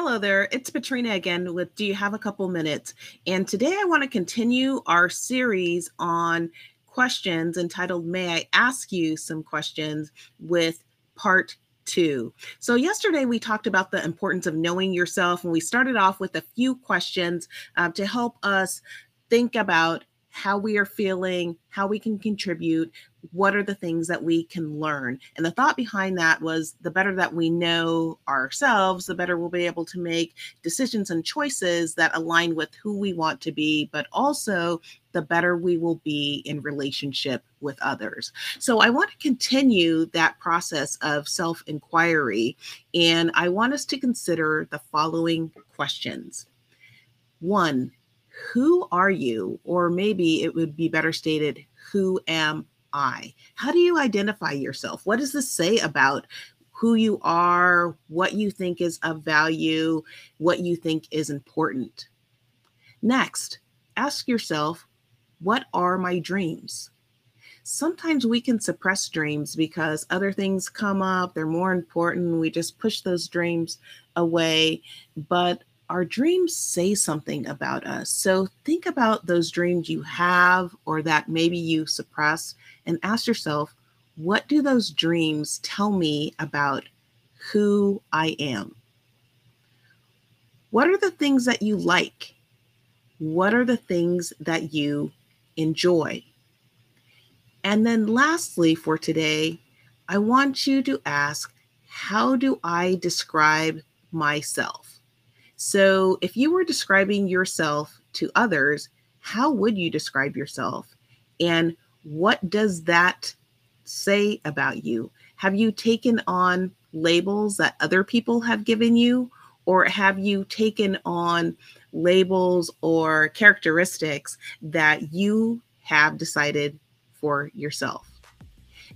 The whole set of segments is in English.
Hello there, it's Patrina again with Do You Have a Couple Minutes? And today I want to continue our series on questions entitled May I Ask You Some Questions with part two. So, yesterday we talked about the importance of knowing yourself, and we started off with a few questions uh, to help us think about how we are feeling, how we can contribute, what are the things that we can learn. And the thought behind that was the better that we know ourselves, the better we'll be able to make decisions and choices that align with who we want to be, but also the better we will be in relationship with others. So I want to continue that process of self inquiry, and I want us to consider the following questions. One, who are you? Or maybe it would be better stated, who am I? How do you identify yourself? What does this say about who you are, what you think is of value, what you think is important? Next, ask yourself, what are my dreams? Sometimes we can suppress dreams because other things come up, they're more important. We just push those dreams away. But our dreams say something about us. So think about those dreams you have or that maybe you suppress and ask yourself, what do those dreams tell me about who I am? What are the things that you like? What are the things that you enjoy? And then, lastly, for today, I want you to ask, how do I describe myself? So, if you were describing yourself to others, how would you describe yourself? And what does that say about you? Have you taken on labels that other people have given you? Or have you taken on labels or characteristics that you have decided for yourself?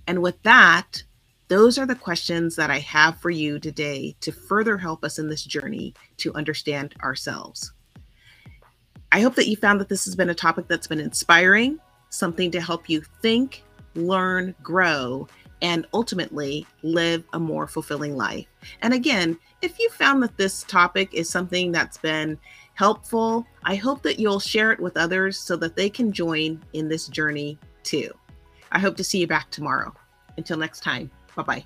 And with that, those are the questions that I have for you today to further help us in this journey to understand ourselves. I hope that you found that this has been a topic that's been inspiring, something to help you think, learn, grow, and ultimately live a more fulfilling life. And again, if you found that this topic is something that's been helpful, I hope that you'll share it with others so that they can join in this journey too. I hope to see you back tomorrow. Until next time. Bye bye.